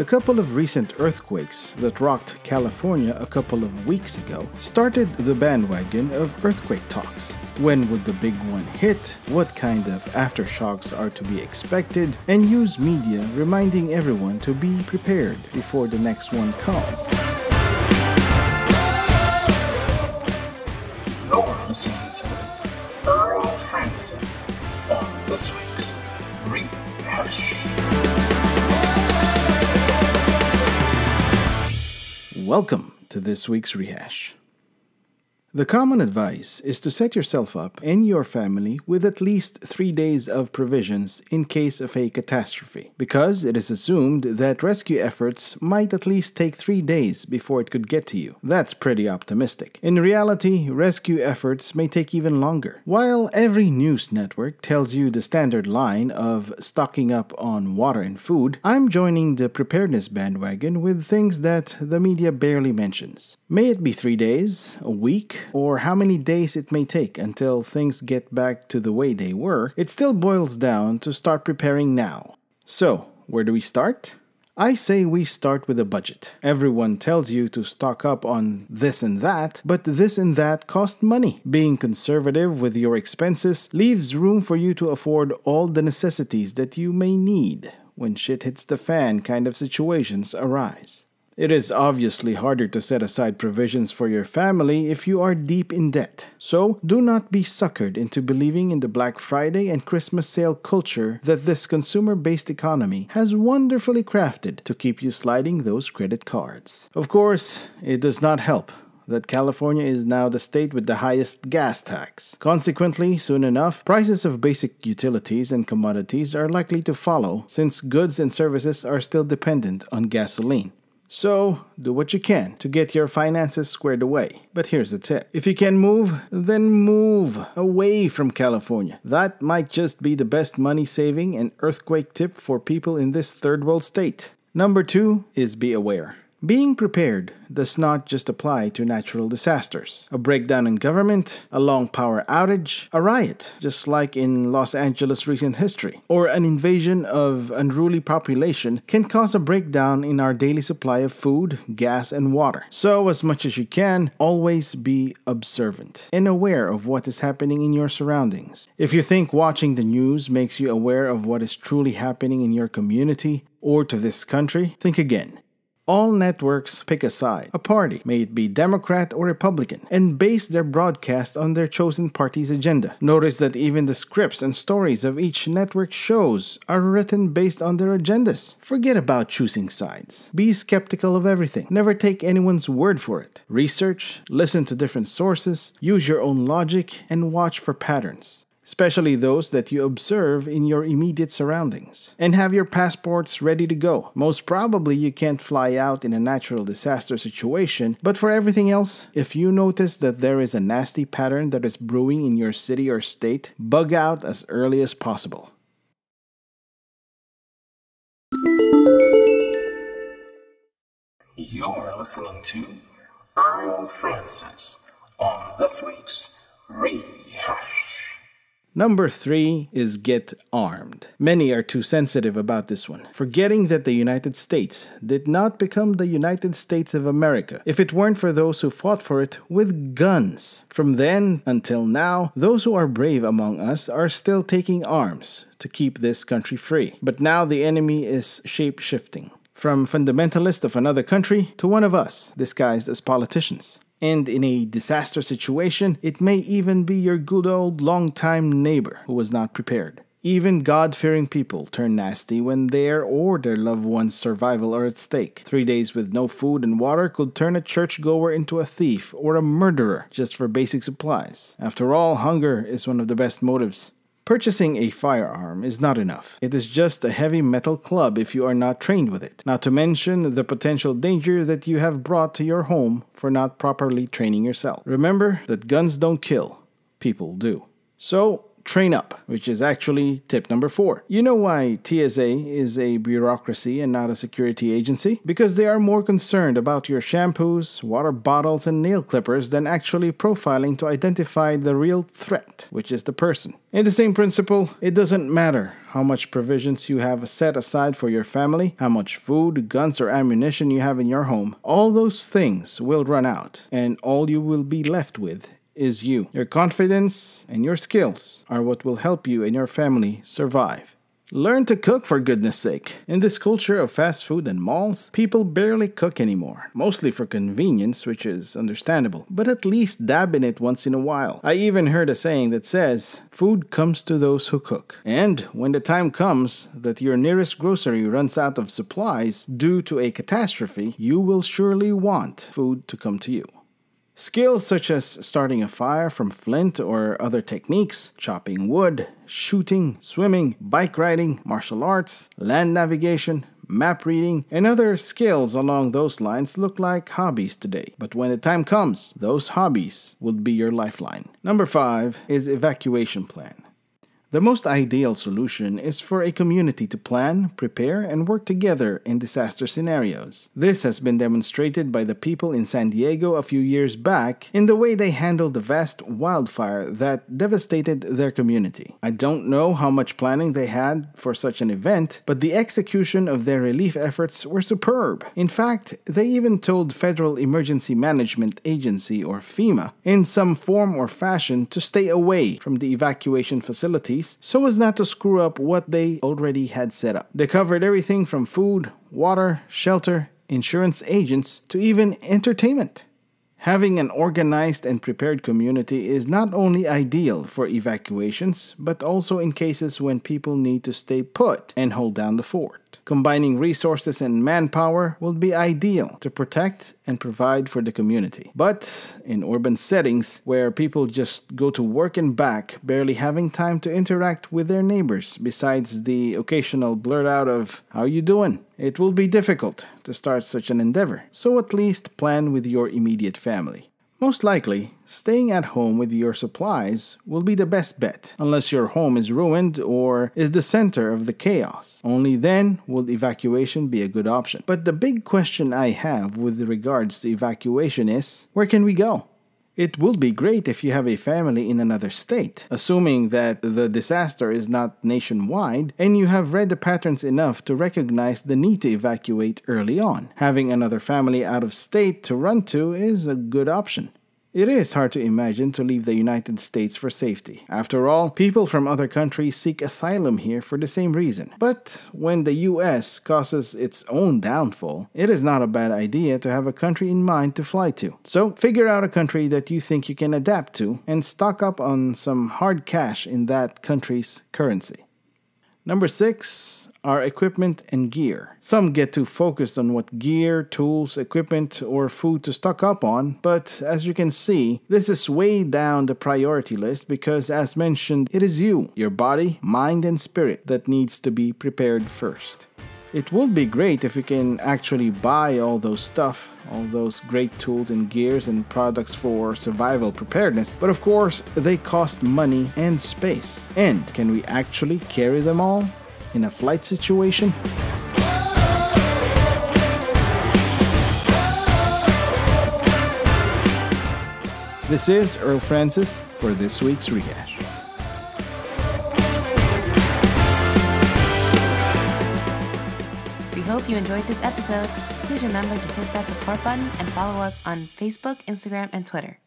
A couple of recent earthquakes that rocked California a couple of weeks ago started the bandwagon of earthquake talks. When would the big one hit? What kind of aftershocks are to be expected? And use media reminding everyone to be prepared before the next one comes. Welcome to this week's rehash. The common advice is to set yourself up and your family with at least three days of provisions in case of a catastrophe, because it is assumed that rescue efforts might at least take three days before it could get to you. That's pretty optimistic. In reality, rescue efforts may take even longer. While every news network tells you the standard line of stocking up on water and food, I'm joining the preparedness bandwagon with things that the media barely mentions. May it be three days, a week, or how many days it may take until things get back to the way they were, it still boils down to start preparing now. So, where do we start? I say we start with a budget. Everyone tells you to stock up on this and that, but this and that cost money. Being conservative with your expenses leaves room for you to afford all the necessities that you may need when shit hits the fan kind of situations arise. It is obviously harder to set aside provisions for your family if you are deep in debt. So, do not be suckered into believing in the Black Friday and Christmas sale culture that this consumer based economy has wonderfully crafted to keep you sliding those credit cards. Of course, it does not help that California is now the state with the highest gas tax. Consequently, soon enough, prices of basic utilities and commodities are likely to follow since goods and services are still dependent on gasoline. So, do what you can to get your finances squared away. But here's the tip if you can move, then move away from California. That might just be the best money saving and earthquake tip for people in this third world state. Number two is be aware. Being prepared does not just apply to natural disasters. A breakdown in government, a long power outage, a riot, just like in Los Angeles' recent history, or an invasion of unruly population can cause a breakdown in our daily supply of food, gas, and water. So, as much as you can, always be observant and aware of what is happening in your surroundings. If you think watching the news makes you aware of what is truly happening in your community or to this country, think again. All networks pick a side, a party, may it be Democrat or Republican, and base their broadcast on their chosen party's agenda. Notice that even the scripts and stories of each network shows are written based on their agendas. Forget about choosing sides. Be skeptical of everything. Never take anyone's word for it. Research, listen to different sources, use your own logic, and watch for patterns especially those that you observe in your immediate surroundings. And have your passports ready to go. Most probably, you can't fly out in a natural disaster situation, but for everything else, if you notice that there is a nasty pattern that is brewing in your city or state, bug out as early as possible. You're listening to Earl Francis on this week's Rehash. Number three is get armed. Many are too sensitive about this one, forgetting that the United States did not become the United States of America if it weren't for those who fought for it with guns. From then until now, those who are brave among us are still taking arms to keep this country free. But now the enemy is shape shifting. From fundamentalist of another country to one of us, disguised as politicians. And in a disaster situation, it may even be your good old long-time neighbor who was not prepared. Even God fearing people turn nasty when their or their loved one's survival are at stake. Three days with no food and water could turn a churchgoer into a thief or a murderer just for basic supplies. After all, hunger is one of the best motives. Purchasing a firearm is not enough. It is just a heavy metal club if you are not trained with it, not to mention the potential danger that you have brought to your home for not properly training yourself. Remember that guns don't kill, people do. So, train up, which is actually tip number four. You know why TSA is a bureaucracy and not a security agency? Because they are more concerned about your shampoos, water bottles, and nail clippers than actually profiling to identify the real threat, which is the person. In the same principle, it doesn't matter how much provisions you have set aside for your family, how much food, guns, or ammunition you have in your home, all those things will run out, and all you will be left with is you. Your confidence and your skills are what will help you and your family survive. Learn to cook for goodness sake. In this culture of fast food and malls, people barely cook anymore. Mostly for convenience, which is understandable, but at least dab in it once in a while. I even heard a saying that says, food comes to those who cook. And when the time comes that your nearest grocery runs out of supplies due to a catastrophe, you will surely want food to come to you. Skills such as starting a fire from flint or other techniques, chopping wood, shooting, swimming, bike riding, martial arts, land navigation, map reading, and other skills along those lines look like hobbies today. But when the time comes, those hobbies will be your lifeline. Number five is evacuation plan. The most ideal solution is for a community to plan, prepare, and work together in disaster scenarios. This has been demonstrated by the people in San Diego a few years back in the way they handled the vast wildfire that devastated their community. I don't know how much planning they had for such an event, but the execution of their relief efforts were superb. In fact, they even told Federal Emergency Management Agency or FEMA in some form or fashion to stay away from the evacuation facility so as not to screw up what they already had set up. They covered everything from food, water, shelter, insurance agents, to even entertainment. Having an organized and prepared community is not only ideal for evacuations, but also in cases when people need to stay put and hold down the fort. Combining resources and manpower will be ideal to protect and provide for the community. But in urban settings where people just go to work and back, barely having time to interact with their neighbors besides the occasional blurt out of, How you doing? It will be difficult to start such an endeavor, so at least plan with your immediate family. Most likely, staying at home with your supplies will be the best bet, unless your home is ruined or is the center of the chaos. Only then will evacuation be a good option. But the big question I have with regards to evacuation is where can we go? It would be great if you have a family in another state, assuming that the disaster is not nationwide and you have read the patterns enough to recognize the need to evacuate early on. Having another family out of state to run to is a good option. It is hard to imagine to leave the United States for safety. After all, people from other countries seek asylum here for the same reason. But when the US causes its own downfall, it is not a bad idea to have a country in mind to fly to. So figure out a country that you think you can adapt to and stock up on some hard cash in that country's currency. Number six, are equipment and gear. Some get too focused on what gear, tools, equipment, or food to stock up on, but as you can see, this is way down the priority list because, as mentioned, it is you, your body, mind, and spirit that needs to be prepared first. It would be great if you can actually buy all those stuff, all those great tools and gears and products for survival preparedness, but of course, they cost money and space. And can we actually carry them all? In a flight situation? This is Earl Francis for this week's Rehash. We hope you enjoyed this episode. Please remember to hit that support button and follow us on Facebook, Instagram, and Twitter.